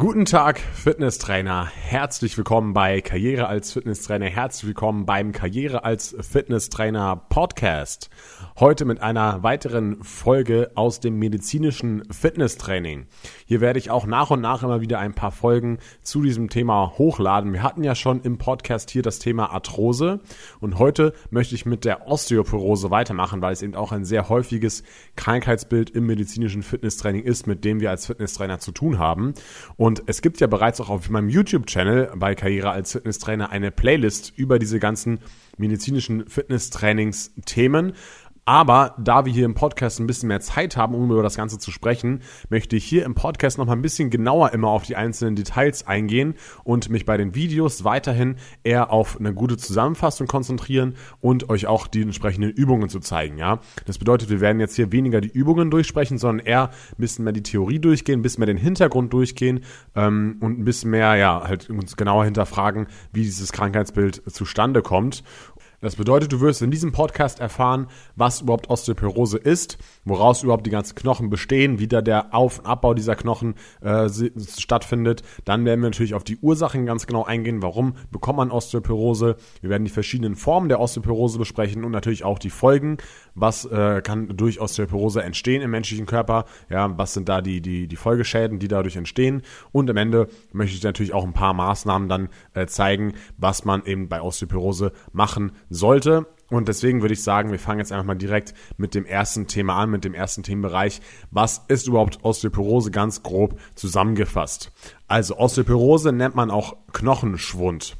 Guten Tag, Fitnesstrainer. Herzlich willkommen bei Karriere als Fitnesstrainer. Herzlich willkommen beim Karriere als Fitnesstrainer Podcast. Heute mit einer weiteren Folge aus dem medizinischen Fitnesstraining. Hier werde ich auch nach und nach immer wieder ein paar Folgen zu diesem Thema hochladen. Wir hatten ja schon im Podcast hier das Thema Arthrose und heute möchte ich mit der Osteoporose weitermachen, weil es eben auch ein sehr häufiges Krankheitsbild im medizinischen Fitnesstraining ist, mit dem wir als Fitnesstrainer zu tun haben. Und und es gibt ja bereits auch auf meinem YouTube-Channel bei Karriere als Fitnesstrainer eine Playlist über diese ganzen medizinischen Fitnesstrainings-Themen. Aber da wir hier im Podcast ein bisschen mehr Zeit haben, um über das Ganze zu sprechen, möchte ich hier im Podcast noch mal ein bisschen genauer immer auf die einzelnen Details eingehen und mich bei den Videos weiterhin eher auf eine gute Zusammenfassung konzentrieren und euch auch die entsprechenden Übungen zu zeigen. Ja, das bedeutet, wir werden jetzt hier weniger die Übungen durchsprechen, sondern eher ein bisschen mehr die Theorie durchgehen, ein bisschen mehr den Hintergrund durchgehen ähm, und ein bisschen mehr, ja, halt uns genauer hinterfragen, wie dieses Krankheitsbild zustande kommt. Das bedeutet, du wirst in diesem Podcast erfahren, was überhaupt Osteoporose ist, woraus überhaupt die ganzen Knochen bestehen, wie da der Auf- und Abbau dieser Knochen äh, stattfindet. Dann werden wir natürlich auf die Ursachen ganz genau eingehen, warum bekommt man Osteoporose. Wir werden die verschiedenen Formen der Osteoporose besprechen und natürlich auch die Folgen, was äh, kann durch Osteoporose entstehen im menschlichen Körper, ja, was sind da die, die, die Folgeschäden, die dadurch entstehen. Und am Ende möchte ich natürlich auch ein paar Maßnahmen dann äh, zeigen, was man eben bei Osteoporose machen sollte. Und deswegen würde ich sagen, wir fangen jetzt einfach mal direkt mit dem ersten Thema an, mit dem ersten Themenbereich. Was ist überhaupt Osteoporose ganz grob zusammengefasst? Also Osteoporose nennt man auch Knochenschwund.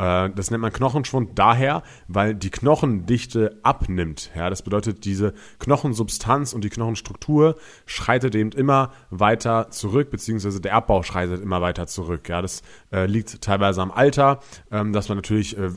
Äh, das nennt man Knochenschwund daher, weil die Knochendichte abnimmt. Ja, das bedeutet, diese Knochensubstanz und die Knochenstruktur schreitet eben immer weiter zurück, beziehungsweise der Abbau schreitet immer weiter zurück. Ja, das äh, liegt teilweise am Alter, ähm, dass man natürlich äh,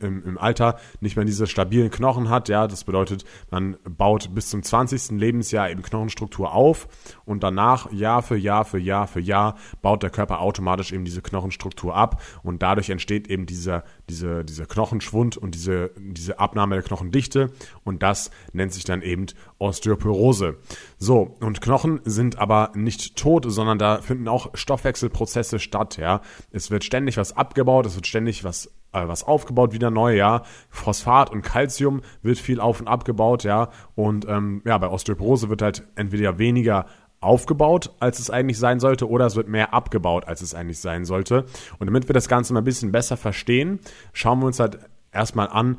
im, im, Alter nicht mehr diese stabilen Knochen hat. Ja, das bedeutet, man baut bis zum 20. Lebensjahr eben Knochenstruktur auf und danach Jahr für Jahr für Jahr für Jahr baut der Körper automatisch eben diese Knochenstruktur ab und dadurch entsteht eben diese dieser, diese, dieser Knochenschwund und diese, diese Abnahme der Knochendichte und das nennt sich dann eben Osteoporose. So, und Knochen sind aber nicht tot, sondern da finden auch Stoffwechselprozesse statt, ja. Es wird ständig was abgebaut, es wird ständig was äh, was aufgebaut, wieder neu, ja. Phosphat und Calcium wird viel auf und abgebaut, ja. Und ähm, ja, bei Osteoporose wird halt entweder weniger aufgebaut, als es eigentlich sein sollte, oder es wird mehr abgebaut, als es eigentlich sein sollte. Und damit wir das Ganze mal ein bisschen besser verstehen, schauen wir uns halt erstmal an,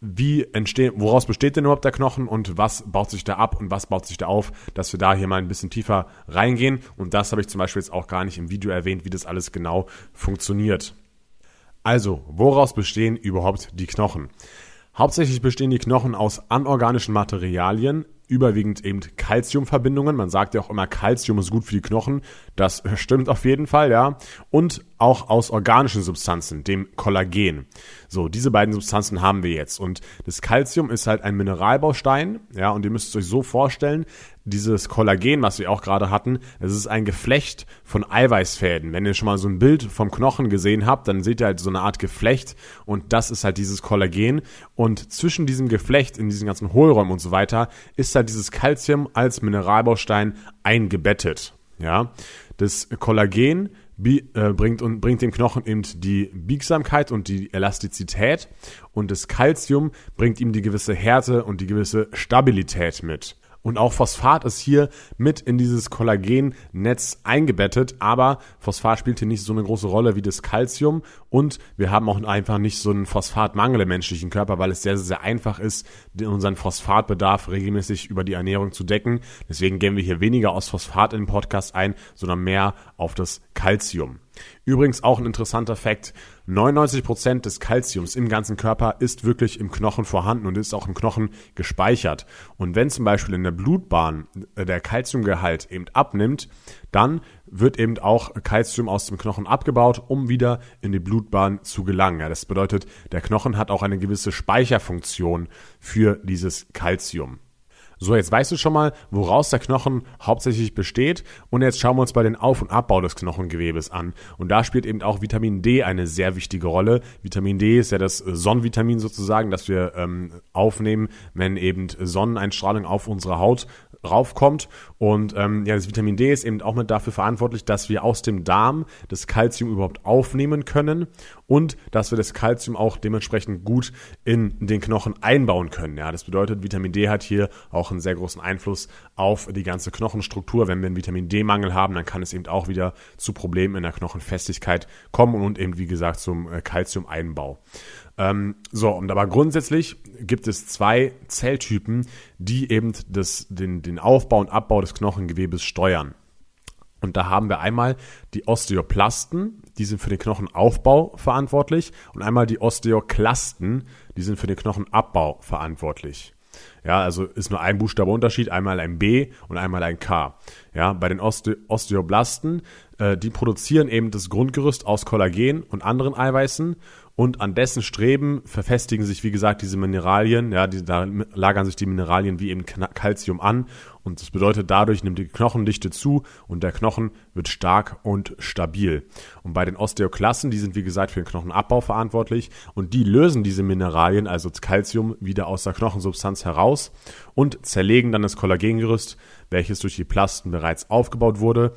wie entsteht, woraus besteht denn überhaupt der Knochen und was baut sich da ab und was baut sich da auf, dass wir da hier mal ein bisschen tiefer reingehen. Und das habe ich zum Beispiel jetzt auch gar nicht im Video erwähnt, wie das alles genau funktioniert. Also, woraus bestehen überhaupt die Knochen? Hauptsächlich bestehen die Knochen aus anorganischen Materialien, überwiegend eben Calciumverbindungen. Man sagt ja auch immer, Calcium ist gut für die Knochen. Das stimmt auf jeden Fall, ja. Und auch aus organischen Substanzen, dem Kollagen. So, diese beiden Substanzen haben wir jetzt. Und das Calcium ist halt ein Mineralbaustein, ja, und ihr müsst es euch so vorstellen, dieses Kollagen, was wir auch gerade hatten, es ist ein Geflecht von Eiweißfäden. Wenn ihr schon mal so ein Bild vom Knochen gesehen habt, dann seht ihr halt so eine Art Geflecht und das ist halt dieses Kollagen. Und zwischen diesem Geflecht, in diesen ganzen Hohlräumen und so weiter, ist halt dieses Calcium als Mineralbaustein eingebettet. Ja, das Kollagen äh, bringt, und, bringt dem Knochen eben die Biegsamkeit und die Elastizität und das Calcium bringt ihm die gewisse Härte und die gewisse Stabilität mit. Und auch Phosphat ist hier mit in dieses Kollagennetz eingebettet, aber Phosphat spielt hier nicht so eine große Rolle wie das Calcium und wir haben auch einfach nicht so einen Phosphatmangel im menschlichen Körper, weil es sehr, sehr einfach ist, unseren Phosphatbedarf regelmäßig über die Ernährung zu decken. Deswegen gehen wir hier weniger aus Phosphat in den Podcast ein, sondern mehr auf das Calcium. Übrigens auch ein interessanter Fakt. 99% des Kalziums im ganzen Körper ist wirklich im Knochen vorhanden und ist auch im Knochen gespeichert. Und wenn zum Beispiel in der Blutbahn äh, der Kalziumgehalt eben abnimmt, dann wird eben auch Kalzium aus dem Knochen abgebaut, um wieder in die Blutbahn zu gelangen. Ja, das bedeutet, der Knochen hat auch eine gewisse Speicherfunktion für dieses Kalzium. So, jetzt weißt du schon mal, woraus der Knochen hauptsächlich besteht. Und jetzt schauen wir uns mal den Auf- und Abbau des Knochengewebes an. Und da spielt eben auch Vitamin D eine sehr wichtige Rolle. Vitamin D ist ja das Sonnenvitamin sozusagen, das wir ähm, aufnehmen, wenn eben Sonneneinstrahlung auf unsere Haut raufkommt. Und ähm, ja, das Vitamin D ist eben auch mit dafür verantwortlich, dass wir aus dem Darm das Kalzium überhaupt aufnehmen können und dass wir das Kalzium auch dementsprechend gut in den Knochen einbauen können. Ja, das bedeutet, Vitamin D hat hier auch einen sehr großen Einfluss auf die ganze Knochenstruktur. Wenn wir einen Vitamin D-Mangel haben, dann kann es eben auch wieder zu Problemen in der Knochenfestigkeit kommen und eben, wie gesagt, zum äh, Kalziumeinbau. Ähm, so, und aber grundsätzlich gibt es zwei Zelltypen, die eben das, den, den Aufbau und Abbau des Knochengewebes steuern. Und da haben wir einmal die Osteoplasten, die sind für den Knochenaufbau verantwortlich, und einmal die Osteoklasten, die sind für den Knochenabbau verantwortlich. Ja, also ist nur ein Buchstabe Unterschied, einmal ein B und einmal ein K. Ja, bei den Oste Osteoblasten, äh, die produzieren eben das Grundgerüst aus Kollagen und anderen Eiweißen und an dessen Streben verfestigen sich, wie gesagt, diese Mineralien, ja, die, da lagern sich die Mineralien wie eben Calcium an. Und das bedeutet, dadurch nimmt die Knochendichte zu und der Knochen wird stark und stabil. Und bei den Osteoklassen, die sind, wie gesagt, für den Knochenabbau verantwortlich. Und die lösen diese Mineralien, also das Calcium, wieder aus der Knochensubstanz heraus und zerlegen dann das Kollagengerüst, welches durch die Plasten bereits aufgebaut wurde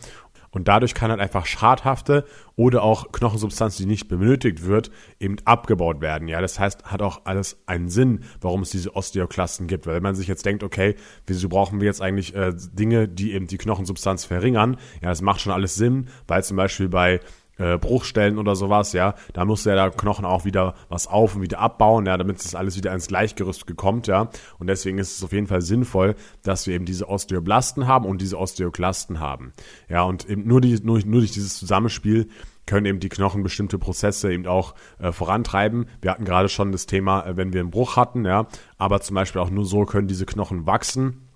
und dadurch kann halt einfach schadhafte oder auch Knochensubstanz, die nicht benötigt wird, eben abgebaut werden. Ja, das heißt, hat auch alles einen Sinn, warum es diese Osteoklasten gibt. Weil wenn man sich jetzt denkt, okay, wieso brauchen wir jetzt eigentlich äh, Dinge, die eben die Knochensubstanz verringern? Ja, das macht schon alles Sinn, weil zum Beispiel bei äh, Bruchstellen oder sowas, ja, da muss ja der Knochen auch wieder was auf und wieder abbauen, ja, damit das alles wieder ins Gleichgerüst gekommt, ja. Und deswegen ist es auf jeden Fall sinnvoll, dass wir eben diese Osteoblasten haben und diese Osteoklasten haben. Ja, und eben nur, die, nur, nur durch dieses Zusammenspiel können eben die Knochen bestimmte Prozesse eben auch äh, vorantreiben. Wir hatten gerade schon das Thema, äh, wenn wir einen Bruch hatten, ja, aber zum Beispiel auch nur so können diese Knochen wachsen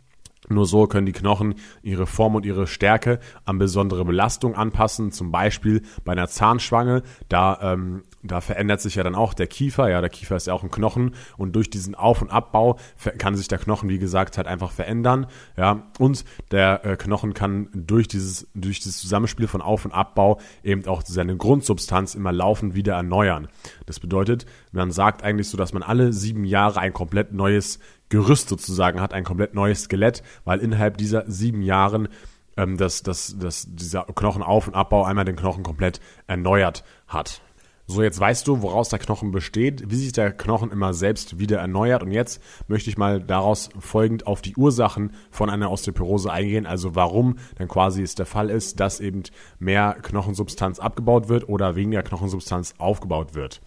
nur so können die Knochen ihre Form und ihre Stärke an besondere Belastung anpassen. Zum Beispiel bei einer Zahnschwange, da, ähm, da verändert sich ja dann auch der Kiefer. Ja, der Kiefer ist ja auch ein Knochen und durch diesen Auf- und Abbau kann sich der Knochen, wie gesagt, halt einfach verändern. Ja, und der äh, Knochen kann durch dieses, durch dieses Zusammenspiel von Auf- und Abbau eben auch seine Grundsubstanz immer laufend wieder erneuern. Das bedeutet, man sagt eigentlich so, dass man alle sieben Jahre ein komplett neues Gerüst sozusagen hat, ein komplett neues Skelett, weil innerhalb dieser sieben Jahren ähm, das, das, das, dieser Knochenauf- und Abbau einmal den Knochen komplett erneuert hat. So, jetzt weißt du, woraus der Knochen besteht, wie sich der Knochen immer selbst wieder erneuert. Und jetzt möchte ich mal daraus folgend auf die Ursachen von einer Osteoporose eingehen. Also warum dann quasi es der Fall ist, dass eben mehr Knochensubstanz abgebaut wird oder weniger Knochensubstanz aufgebaut wird.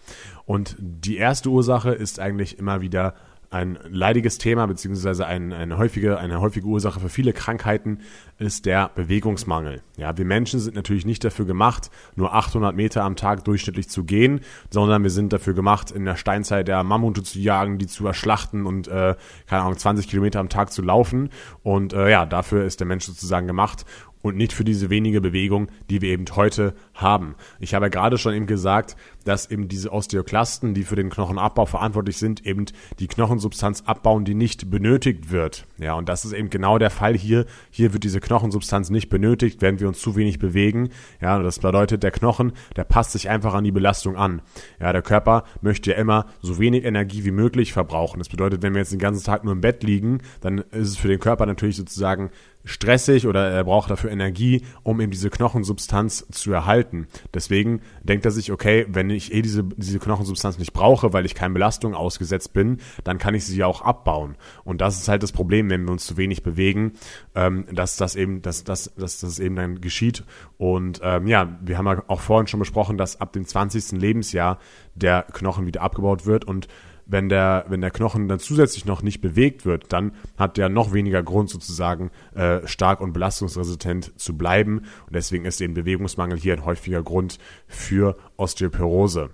Und die erste Ursache ist eigentlich immer wieder ein leidiges Thema beziehungsweise ein, eine, häufige, eine häufige Ursache für viele Krankheiten ist der Bewegungsmangel. Ja, wir Menschen sind natürlich nicht dafür gemacht, nur 800 Meter am Tag durchschnittlich zu gehen, sondern wir sind dafür gemacht, in der Steinzeit der Mammute zu jagen, die zu erschlachten und äh, keine Ahnung 20 Kilometer am Tag zu laufen. Und äh, ja, dafür ist der Mensch sozusagen gemacht und nicht für diese wenige Bewegung, die wir eben heute haben. Ich habe ja gerade schon eben gesagt, dass eben diese Osteoklasten, die für den Knochenabbau verantwortlich sind, eben die Knochensubstanz abbauen, die nicht benötigt wird. Ja, und das ist eben genau der Fall hier. Hier wird diese Knochensubstanz nicht benötigt, wenn wir uns zu wenig bewegen. Ja, und das bedeutet, der Knochen, der passt sich einfach an die Belastung an. Ja, der Körper möchte ja immer so wenig Energie wie möglich verbrauchen. Das bedeutet, wenn wir jetzt den ganzen Tag nur im Bett liegen, dann ist es für den Körper natürlich sozusagen stressig oder er braucht dafür Energie, um eben diese Knochensubstanz zu erhalten. Deswegen denkt er sich, okay, wenn ich eh diese, diese Knochensubstanz nicht brauche, weil ich keine Belastung ausgesetzt bin, dann kann ich sie ja auch abbauen. Und das ist halt das Problem, wenn wir uns zu wenig bewegen, ähm, dass das eben, dass, dass, dass das eben dann geschieht. Und ähm, ja, wir haben ja auch vorhin schon besprochen, dass ab dem 20. Lebensjahr der Knochen wieder abgebaut wird und wenn der, wenn der Knochen dann zusätzlich noch nicht bewegt wird, dann hat der noch weniger Grund sozusagen äh, stark und belastungsresistent zu bleiben. Und deswegen ist eben Bewegungsmangel hier ein häufiger Grund für Osteoporose.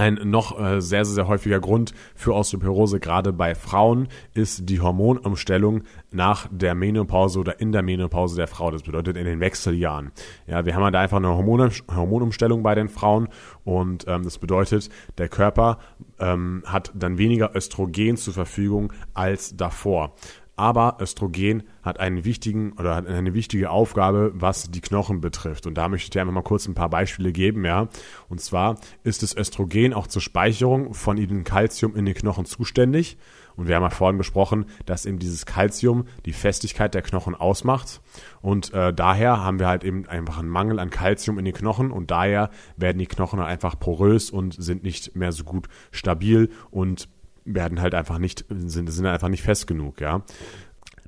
Ein noch äh, sehr, sehr, häufiger Grund für Osteoporose, gerade bei Frauen, ist die Hormonumstellung nach der Menopause oder in der Menopause der Frau. Das bedeutet in den Wechseljahren. Ja, wir haben halt einfach eine Hormon Hormonumstellung bei den Frauen und ähm, das bedeutet, der Körper ähm, hat dann weniger Östrogen zur Verfügung als davor aber Östrogen hat einen wichtigen oder hat eine wichtige Aufgabe, was die Knochen betrifft. Und da möchte ich dir einfach mal kurz ein paar Beispiele geben, ja. Und zwar ist das Östrogen auch zur Speicherung von dem Kalzium in den Knochen zuständig. Und wir haben ja vorhin besprochen, dass eben dieses Calcium die Festigkeit der Knochen ausmacht. Und äh, daher haben wir halt eben einfach einen Mangel an Calcium in den Knochen und daher werden die Knochen einfach porös und sind nicht mehr so gut stabil und werden halt einfach nicht, sind, sind einfach nicht fest genug, ja.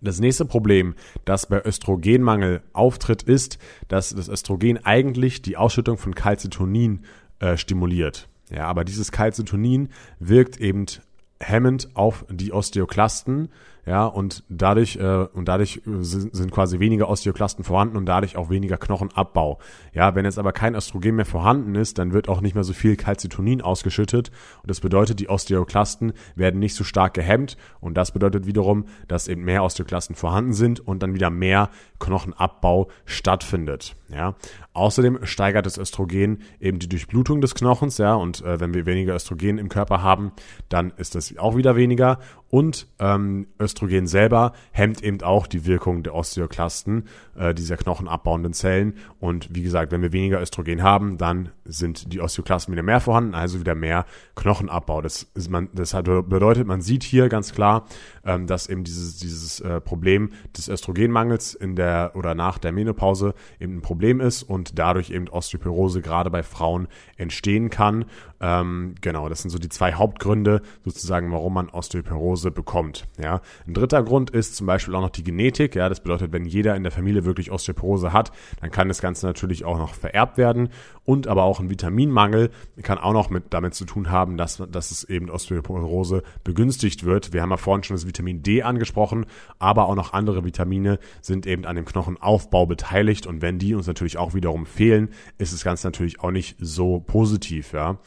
Das nächste Problem, das bei Östrogenmangel auftritt, ist, dass das Östrogen eigentlich die Ausschüttung von Calcitonin äh, stimuliert. Ja, aber dieses Calcitonin wirkt eben hemmend auf die Osteoklasten ja, und dadurch, äh, und dadurch sind, sind quasi weniger Osteoklasten vorhanden und dadurch auch weniger Knochenabbau. Ja, wenn jetzt aber kein Östrogen mehr vorhanden ist, dann wird auch nicht mehr so viel Calcitonin ausgeschüttet und das bedeutet, die Osteoklasten werden nicht so stark gehemmt und das bedeutet wiederum, dass eben mehr Osteoklasten vorhanden sind und dann wieder mehr Knochenabbau stattfindet. Ja, außerdem steigert das Östrogen eben die Durchblutung des Knochens, ja, und äh, wenn wir weniger Östrogen im Körper haben, dann ist das auch wieder weniger und ähm, Östrogen selber hemmt eben auch die Wirkung der Osteoklasten, äh, dieser knochenabbauenden Zellen. Und wie gesagt, wenn wir weniger Östrogen haben, dann sind die Osteoklasten wieder mehr vorhanden, also wieder mehr Knochenabbau. Das, ist man, das bedeutet, man sieht hier ganz klar, ähm, dass eben dieses, dieses äh, Problem des Östrogenmangels in der oder nach der Menopause eben ein Problem ist und dadurch eben Osteoporose gerade bei Frauen entstehen kann. Ähm, genau, das sind so die zwei Hauptgründe sozusagen, warum man Osteoporose bekommt. Ja, ein dritter Grund ist zum Beispiel auch noch die Genetik. Ja, das bedeutet, wenn jeder in der Familie wirklich Osteoporose hat, dann kann das Ganze natürlich auch noch vererbt werden und aber auch ein Vitaminmangel kann auch noch mit damit zu tun haben, dass, dass es eben Osteoporose begünstigt wird. Wir haben ja vorhin schon das Vitamin D angesprochen, aber auch noch andere Vitamine sind eben an dem Knochenaufbau beteiligt und wenn die uns natürlich auch wiederum fehlen, ist das Ganze natürlich auch nicht so positiv, ja.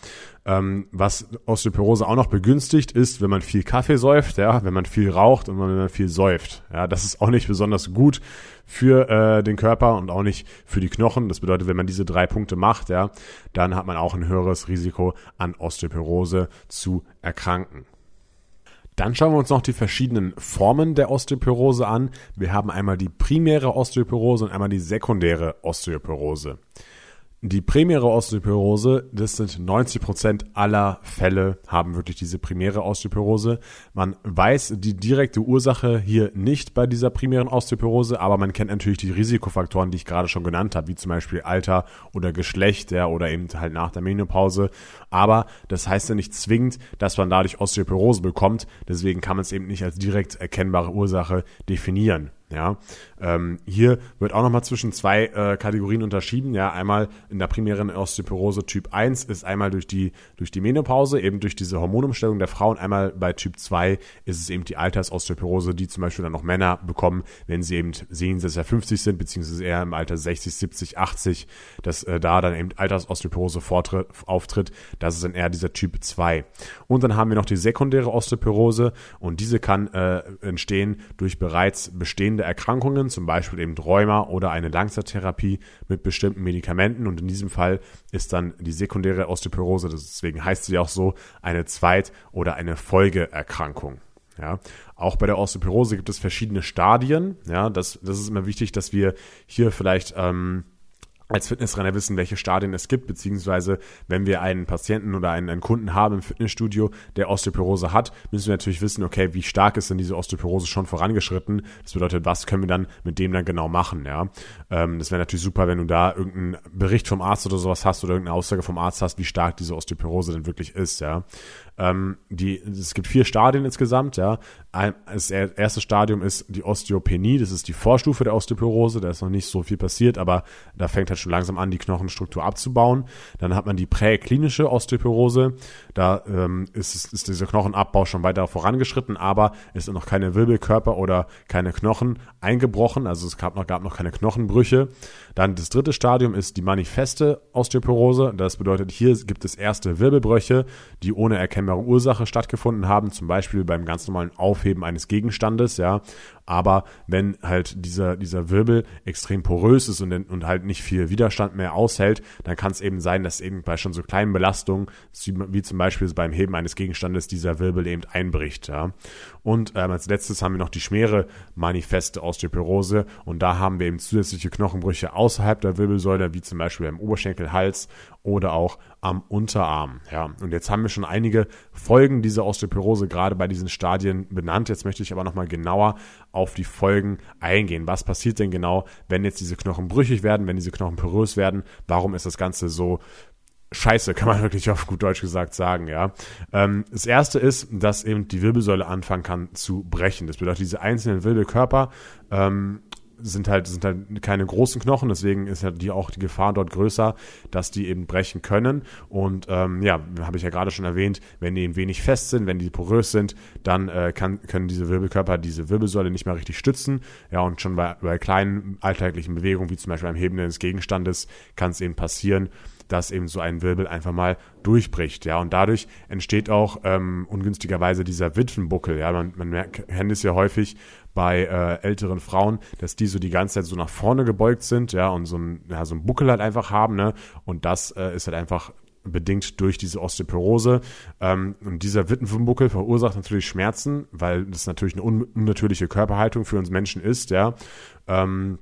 Ähm, was Osteoporose auch noch begünstigt ist, wenn man viel Kaffee säuft, ja, wenn man viel raucht und wenn man viel säuft. Ja, das ist auch nicht besonders gut für äh, den Körper und auch nicht für die Knochen. Das bedeutet, wenn man diese drei Punkte macht, ja, dann hat man auch ein höheres Risiko an Osteoporose zu erkranken. Dann schauen wir uns noch die verschiedenen Formen der Osteoporose an. Wir haben einmal die primäre Osteoporose und einmal die sekundäre Osteoporose. Die primäre Osteoporose, das sind 90 Prozent aller Fälle haben wirklich diese primäre Osteoporose. Man weiß die direkte Ursache hier nicht bei dieser primären Osteoporose, aber man kennt natürlich die Risikofaktoren, die ich gerade schon genannt habe, wie zum Beispiel Alter oder Geschlecht, ja, oder eben halt nach der Menopause. Aber das heißt ja nicht zwingend, dass man dadurch Osteoporose bekommt. Deswegen kann man es eben nicht als direkt erkennbare Ursache definieren. Ja, ähm, hier wird auch nochmal zwischen zwei äh, Kategorien unterschieden. Ja, einmal in der primären Osteoporose Typ 1 ist einmal durch die, durch die Menopause, eben durch diese Hormonumstellung der Frauen. Einmal bei Typ 2 ist es eben die Altersosteoporose, die zum Beispiel dann noch Männer bekommen, wenn sie eben sehen, dass sie 50 sind, beziehungsweise eher im Alter 60, 70, 80, dass äh, da dann eben Altersosteoporose vortritt, auftritt. Das ist dann eher dieser Typ 2. Und dann haben wir noch die sekundäre Osteoporose und diese kann äh, entstehen durch bereits bestehende Erkrankungen, zum Beispiel eben Rheuma oder eine Langzeittherapie mit bestimmten Medikamenten. Und in diesem Fall ist dann die sekundäre Osteoporose, deswegen heißt sie auch so, eine Zweit- oder eine Folgeerkrankung. Ja, auch bei der Osteoporose gibt es verschiedene Stadien. Ja, das, das ist immer wichtig, dass wir hier vielleicht ähm, als Fitnesstrainer wissen, welche Stadien es gibt, beziehungsweise wenn wir einen Patienten oder einen, einen, Kunden haben im Fitnessstudio, der Osteoporose hat, müssen wir natürlich wissen, okay, wie stark ist denn diese Osteoporose schon vorangeschritten? Das bedeutet, was können wir dann mit dem dann genau machen, ja? Ähm, das wäre natürlich super, wenn du da irgendeinen Bericht vom Arzt oder sowas hast oder irgendeine Aussage vom Arzt hast, wie stark diese Osteoporose denn wirklich ist, ja? Ähm, die, es gibt vier Stadien insgesamt, ja. Das erste Stadium ist die Osteopenie, das ist die Vorstufe der Osteoporose, da ist noch nicht so viel passiert, aber da fängt halt schon langsam an, die Knochenstruktur abzubauen. Dann hat man die präklinische Osteoporose, da ähm, ist, ist dieser Knochenabbau schon weiter vorangeschritten, aber es sind noch keine Wirbelkörper oder keine Knochen eingebrochen, also es gab noch, gab noch keine Knochenbrüche. Dann das dritte Stadium ist die manifeste Osteoporose, das bedeutet, hier gibt es erste Wirbelbrüche, die ohne erkennbare Ursache stattgefunden haben, zum Beispiel beim ganz normalen Aufheben eines Gegenstandes, ja. Aber wenn halt dieser, dieser Wirbel extrem porös ist und, und halt nicht viel Widerstand mehr aushält, dann kann es eben sein, dass eben bei schon so kleinen Belastungen, wie zum Beispiel beim Heben eines Gegenstandes, dieser Wirbel eben einbricht, ja. Und ähm, als letztes haben wir noch die schwere manifeste Osteoporose und da haben wir eben zusätzliche Knochenbrüche außerhalb der Wirbelsäule, wie zum Beispiel beim Oberschenkel, Hals oder auch am Unterarm. Ja, und jetzt haben wir schon einige Folgen dieser Osteoporose gerade bei diesen Stadien benannt. Jetzt möchte ich aber nochmal genauer auf die Folgen eingehen. Was passiert denn genau, wenn jetzt diese Knochen brüchig werden, wenn diese Knochen porös werden? Warum ist das Ganze so scheiße, kann man wirklich auf gut Deutsch gesagt sagen, ja. Ähm, das erste ist, dass eben die Wirbelsäule anfangen kann zu brechen. Das bedeutet, diese einzelnen Wirbelkörper ähm, sind halt, sind halt keine großen Knochen, deswegen ist halt die auch die Gefahr dort größer, dass die eben brechen können. Und ähm, ja, habe ich ja gerade schon erwähnt, wenn die eben wenig fest sind, wenn die porös sind, dann äh, kann, können diese Wirbelkörper diese Wirbelsäule nicht mehr richtig stützen. Ja, und schon bei, bei kleinen alltäglichen Bewegungen, wie zum Beispiel beim Heben eines Gegenstandes, kann es eben passieren, dass eben so ein Wirbel einfach mal durchbricht, ja, und dadurch entsteht auch ähm, ungünstigerweise dieser Witwenbuckel, ja, man, man merkt, kennt es ja häufig bei äh, älteren Frauen, dass die so die ganze Zeit so nach vorne gebeugt sind, ja, und so ein, ja, so ein Buckel halt einfach haben, ne, und das äh, ist halt einfach bedingt durch diese Osteoporose. Ähm, und dieser Witwenbuckel verursacht natürlich Schmerzen, weil das natürlich eine unnatürliche Körperhaltung für uns Menschen ist, ja. Ähm,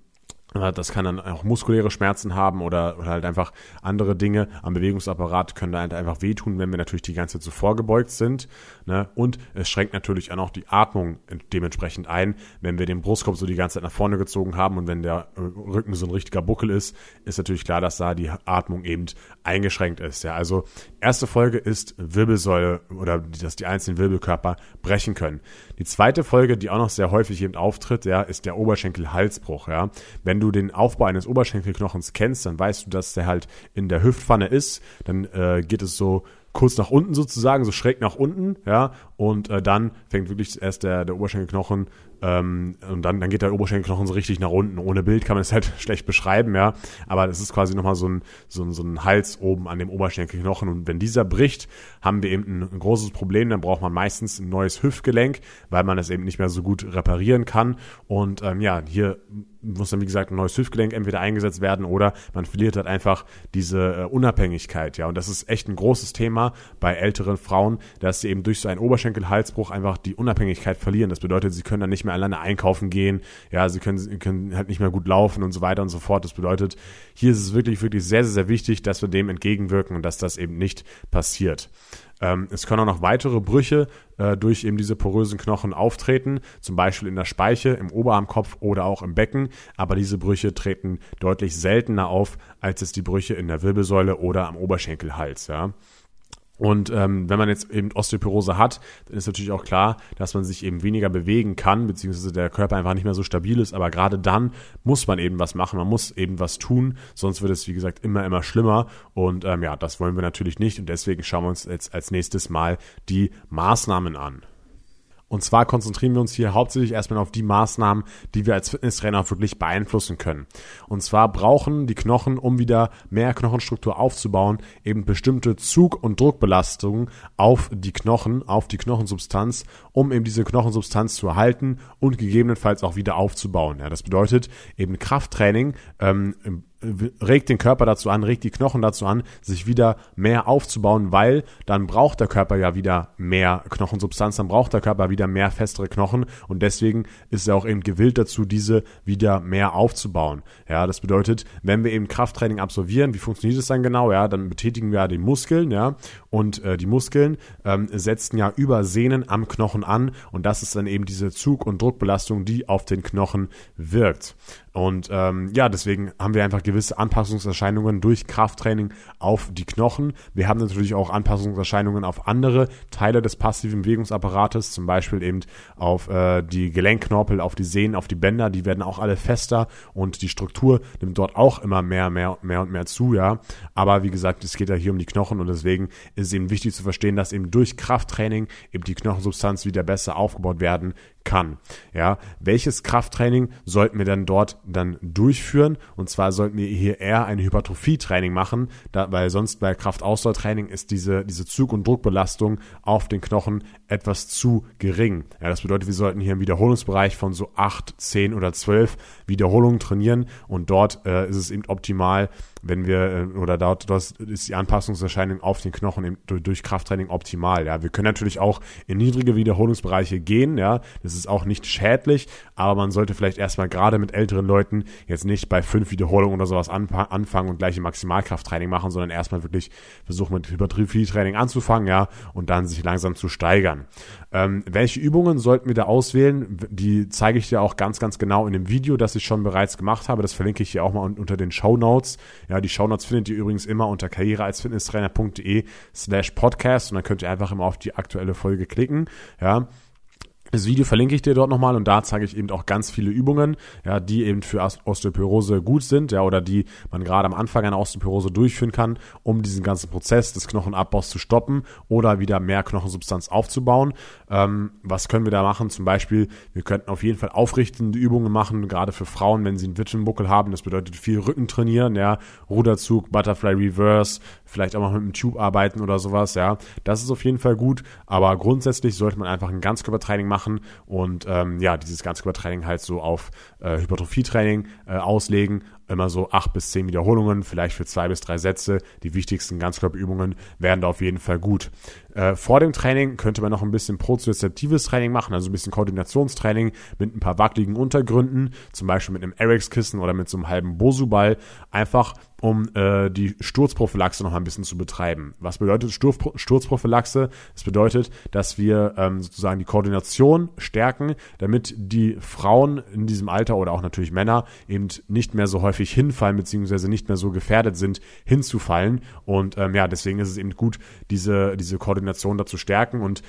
das kann dann auch muskuläre Schmerzen haben oder, oder halt einfach andere Dinge am Bewegungsapparat können da halt einfach wehtun, wenn wir natürlich die ganze Zeit so vorgebeugt sind. Ne? Und es schränkt natürlich auch noch die Atmung dementsprechend ein, wenn wir den Brustkorb so die ganze Zeit nach vorne gezogen haben und wenn der äh, Rücken so ein richtiger Buckel ist, ist natürlich klar, dass da die Atmung eben eingeschränkt ist. Ja, also erste Folge ist Wirbelsäule oder dass die einzelnen Wirbelkörper brechen können. Die zweite Folge, die auch noch sehr häufig eben auftritt, ja, ist der Oberschenkel-Halsbruch. Ja, wenn du den Aufbau eines Oberschenkelknochens kennst, dann weißt du, dass der halt in der Hüftpfanne ist. Dann äh, geht es so kurz nach unten sozusagen, so schräg nach unten, ja, und äh, dann fängt wirklich erst der, der Oberschenkelknochen ähm, und dann, dann geht der Oberschenkelknochen so richtig nach unten. Ohne Bild kann man es halt schlecht beschreiben, ja. Aber es ist quasi nochmal so ein, so, ein, so ein Hals oben an dem Oberschenkelknochen. Und wenn dieser bricht, haben wir eben ein, ein großes Problem. Dann braucht man meistens ein neues Hüftgelenk, weil man es eben nicht mehr so gut reparieren kann. Und ähm, ja, hier muss dann, wie gesagt, ein neues Hüftgelenk entweder eingesetzt werden oder man verliert halt einfach diese äh, Unabhängigkeit, ja. Und das ist echt ein großes Thema bei älteren Frauen, dass sie eben durch so einen Oberschenkelhalsbruch einfach die Unabhängigkeit verlieren. Das bedeutet, sie können dann nicht mehr mehr alleine einkaufen gehen. Ja, sie können, können halt nicht mehr gut laufen und so weiter und so fort. Das bedeutet, hier ist es wirklich, wirklich sehr, sehr, sehr wichtig, dass wir dem entgegenwirken und dass das eben nicht passiert. Ähm, es können auch noch weitere Brüche äh, durch eben diese porösen Knochen auftreten, zum Beispiel in der Speiche, im Oberarmkopf oder auch im Becken. Aber diese Brüche treten deutlich seltener auf, als es die Brüche in der Wirbelsäule oder am Oberschenkelhals. Ja. Und ähm, wenn man jetzt eben Osteoporose hat, dann ist natürlich auch klar, dass man sich eben weniger bewegen kann, beziehungsweise der Körper einfach nicht mehr so stabil ist. Aber gerade dann muss man eben was machen, man muss eben was tun, sonst wird es, wie gesagt, immer, immer schlimmer. Und ähm, ja, das wollen wir natürlich nicht. Und deswegen schauen wir uns jetzt als nächstes mal die Maßnahmen an. Und zwar konzentrieren wir uns hier hauptsächlich erstmal auf die Maßnahmen, die wir als Fitnesstrainer wirklich beeinflussen können. Und zwar brauchen die Knochen, um wieder mehr Knochenstruktur aufzubauen, eben bestimmte Zug- und Druckbelastungen auf die Knochen, auf die Knochensubstanz, um eben diese Knochensubstanz zu erhalten und gegebenenfalls auch wieder aufzubauen. Ja, das bedeutet eben Krafttraining ähm, regt den Körper dazu an, regt die Knochen dazu an, sich wieder mehr aufzubauen, weil dann braucht der Körper ja wieder mehr Knochensubstanz, dann braucht der Körper wieder mehr festere Knochen und deswegen ist er auch eben gewillt dazu, diese wieder mehr aufzubauen. Ja, das bedeutet, wenn wir eben Krafttraining absolvieren, wie funktioniert es dann genau? Ja, dann betätigen wir ja die Muskeln, ja, und äh, die Muskeln ähm, setzen ja über Sehnen am Knochen an und das ist dann eben diese Zug- und Druckbelastung, die auf den Knochen wirkt. Und ähm, ja, deswegen haben wir einfach gewisse Anpassungserscheinungen durch Krafttraining auf die Knochen. Wir haben natürlich auch Anpassungserscheinungen auf andere Teile des passiven Bewegungsapparates, zum Beispiel eben auf äh, die Gelenkknorpel, auf die Sehnen, auf die Bänder. Die werden auch alle fester und die Struktur nimmt dort auch immer mehr, mehr, mehr und mehr zu, ja. Aber wie gesagt, es geht ja hier um die Knochen und deswegen ist es eben wichtig zu verstehen, dass eben durch Krafttraining eben die Knochensubstanz wieder besser aufgebaut werden kann. Ja, welches Krafttraining sollten wir dann dort dann durchführen? Und zwar sollten wir hier eher ein Hypertrophie-Training machen, da, weil sonst bei Kraftausdauertraining ist diese, diese Zug- und Druckbelastung auf den Knochen etwas zu gering. Ja, das bedeutet, wir sollten hier im Wiederholungsbereich von so acht, zehn oder zwölf Wiederholungen trainieren und dort äh, ist es eben optimal, wenn wir, äh, oder dort, ist die Anpassungserscheinung auf den Knochen eben durch Krafttraining optimal. Ja, wir können natürlich auch in niedrige Wiederholungsbereiche gehen. Ja, das ist auch nicht schädlich, aber man sollte vielleicht erstmal gerade mit älteren Leuten jetzt nicht bei fünf Wiederholungen oder sowas anfangen und gleich ein Maximalkrafttraining machen, sondern erstmal wirklich versuchen mit Hypertrophie-Training anzufangen, ja, und dann sich langsam zu steigern. Ähm, welche Übungen sollten wir da auswählen? Die zeige ich dir auch ganz, ganz genau in dem Video, das ich schon bereits gemacht habe. Das verlinke ich hier auch mal unter den Show Notes. Ja, die Show Notes findet ihr übrigens immer unter karrierealsfitnesstrainer.de slash podcast und dann könnt ihr einfach immer auf die aktuelle Folge klicken. Ja, das Video verlinke ich dir dort nochmal und da zeige ich eben auch ganz viele Übungen, ja, die eben für Osteoporose gut sind, ja, oder die man gerade am Anfang einer Osteoporose durchführen kann, um diesen ganzen Prozess des Knochenabbaus zu stoppen oder wieder mehr Knochensubstanz aufzubauen. Ähm, was können wir da machen? Zum Beispiel, wir könnten auf jeden Fall aufrichtende Übungen machen, gerade für Frauen, wenn sie einen Witwenbuckel haben. Das bedeutet viel Rücken trainieren, ja, Ruderzug, Butterfly Reverse, vielleicht auch mal mit dem Tube arbeiten oder sowas, ja. Das ist auf jeden Fall gut, aber grundsätzlich sollte man einfach ein Ganzkörpertraining machen machen und ähm, ja, dieses Ganzkörpertraining halt so auf äh, Hypertrophietraining äh, auslegen. Immer so acht bis zehn Wiederholungen, vielleicht für zwei bis drei Sätze. Die wichtigsten Ganzkörperübungen wären da auf jeden Fall gut. Äh, vor dem Training könnte man noch ein bisschen prozessitives Training machen, also ein bisschen Koordinationstraining mit ein paar wackeligen Untergründen, zum Beispiel mit einem Erics-Kissen oder mit so einem halben Bosu-Ball, einfach um äh, die Sturzprophylaxe noch ein bisschen zu betreiben. Was bedeutet Sturz, Sturzprophylaxe? Das bedeutet, dass wir ähm, sozusagen die Koordination stärken, damit die Frauen in diesem Alter oder auch natürlich Männer eben nicht mehr so häufig hinfallen, beziehungsweise nicht mehr so gefährdet sind, hinzufallen. Und ähm, ja, deswegen ist es eben gut, diese, diese Koordination dazu stärken und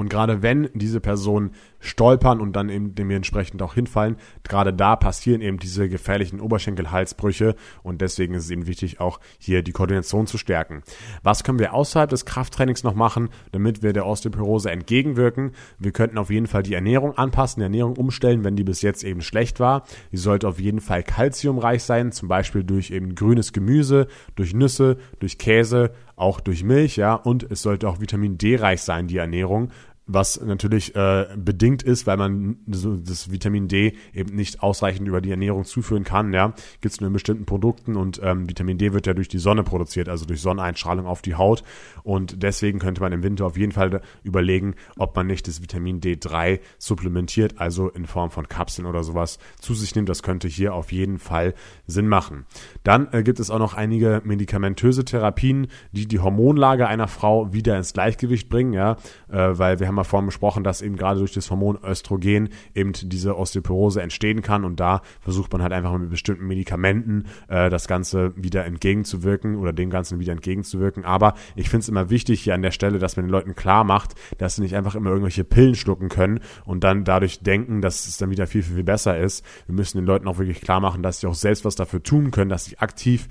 und gerade wenn diese Personen stolpern und dann eben dementsprechend auch hinfallen, gerade da passieren eben diese gefährlichen Oberschenkelhalsbrüche und deswegen ist es eben wichtig, auch hier die Koordination zu stärken. Was können wir außerhalb des Krafttrainings noch machen, damit wir der Osteoporose entgegenwirken? Wir könnten auf jeden Fall die Ernährung anpassen, die Ernährung umstellen, wenn die bis jetzt eben schlecht war. Die sollte auf jeden Fall kalziumreich sein, zum Beispiel durch eben grünes Gemüse, durch Nüsse, durch Käse, auch durch Milch, ja, und es sollte auch Vitamin D reich sein, die Ernährung was natürlich äh, bedingt ist, weil man so das Vitamin D eben nicht ausreichend über die Ernährung zuführen kann. Ja, gibt es nur in bestimmten Produkten und ähm, Vitamin D wird ja durch die Sonne produziert, also durch Sonneneinstrahlung auf die Haut und deswegen könnte man im Winter auf jeden Fall überlegen, ob man nicht das Vitamin D3 supplementiert, also in Form von Kapseln oder sowas zu sich nimmt. Das könnte hier auf jeden Fall Sinn machen. Dann äh, gibt es auch noch einige medikamentöse Therapien, die die Hormonlage einer Frau wieder ins Gleichgewicht bringen, ja, äh, weil wir haben mal vorhin besprochen, dass eben gerade durch das Hormon Östrogen eben diese Osteoporose entstehen kann und da versucht man halt einfach mit bestimmten Medikamenten äh, das Ganze wieder entgegenzuwirken oder dem Ganzen wieder entgegenzuwirken. Aber ich finde es immer wichtig hier an der Stelle, dass man den Leuten klar macht, dass sie nicht einfach immer irgendwelche Pillen schlucken können und dann dadurch denken, dass es dann wieder viel, viel, viel besser ist. Wir müssen den Leuten auch wirklich klar machen, dass sie auch selbst was dafür tun können, dass sie aktiv,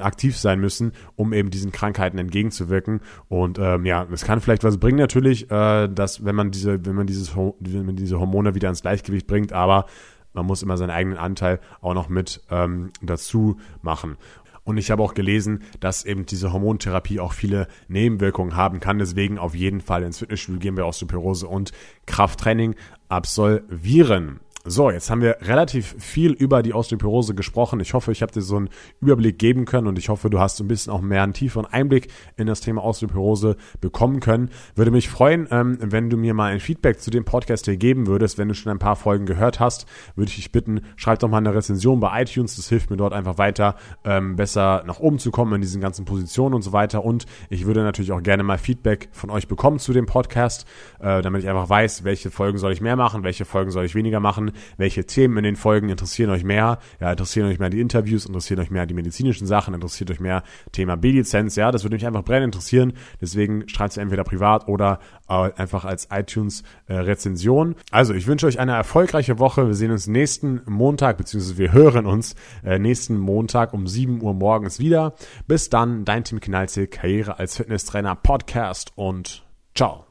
aktiv sein müssen, um eben diesen Krankheiten entgegenzuwirken. Und ähm, ja, es kann vielleicht was bringen natürlich, äh, dass wenn man diese, wenn man dieses, wenn man diese Hormone wieder ins Gleichgewicht bringt, aber man muss immer seinen eigenen Anteil auch noch mit ähm, dazu machen. Und ich habe auch gelesen, dass eben diese Hormontherapie auch viele Nebenwirkungen haben kann. Deswegen auf jeden Fall ins Fitnessstudio gehen wir Osteoporose und Krafttraining absolvieren. So, jetzt haben wir relativ viel über die Osteoporose gesprochen. Ich hoffe, ich habe dir so einen Überblick geben können und ich hoffe, du hast so ein bisschen auch mehr einen tieferen Einblick in das Thema Osteoporose bekommen können. Würde mich freuen, ähm, wenn du mir mal ein Feedback zu dem Podcast hier geben würdest. Wenn du schon ein paar Folgen gehört hast, würde ich dich bitten, schreib doch mal eine Rezension bei iTunes. Das hilft mir dort einfach weiter, ähm, besser nach oben zu kommen in diesen ganzen Positionen und so weiter. Und ich würde natürlich auch gerne mal Feedback von euch bekommen zu dem Podcast, äh, damit ich einfach weiß, welche Folgen soll ich mehr machen, welche Folgen soll ich weniger machen welche Themen in den Folgen interessieren euch mehr. Ja, interessieren euch mehr die Interviews, interessieren euch mehr die medizinischen Sachen, interessiert euch mehr Thema B-Lizenz. Ja, das würde mich einfach brennend interessieren. Deswegen schreibt es entweder privat oder äh, einfach als iTunes-Rezension. Äh, also, ich wünsche euch eine erfolgreiche Woche. Wir sehen uns nächsten Montag, beziehungsweise wir hören uns äh, nächsten Montag um 7 Uhr morgens wieder. Bis dann, dein Tim Knalzig, Karriere als Fitnesstrainer, Podcast und ciao.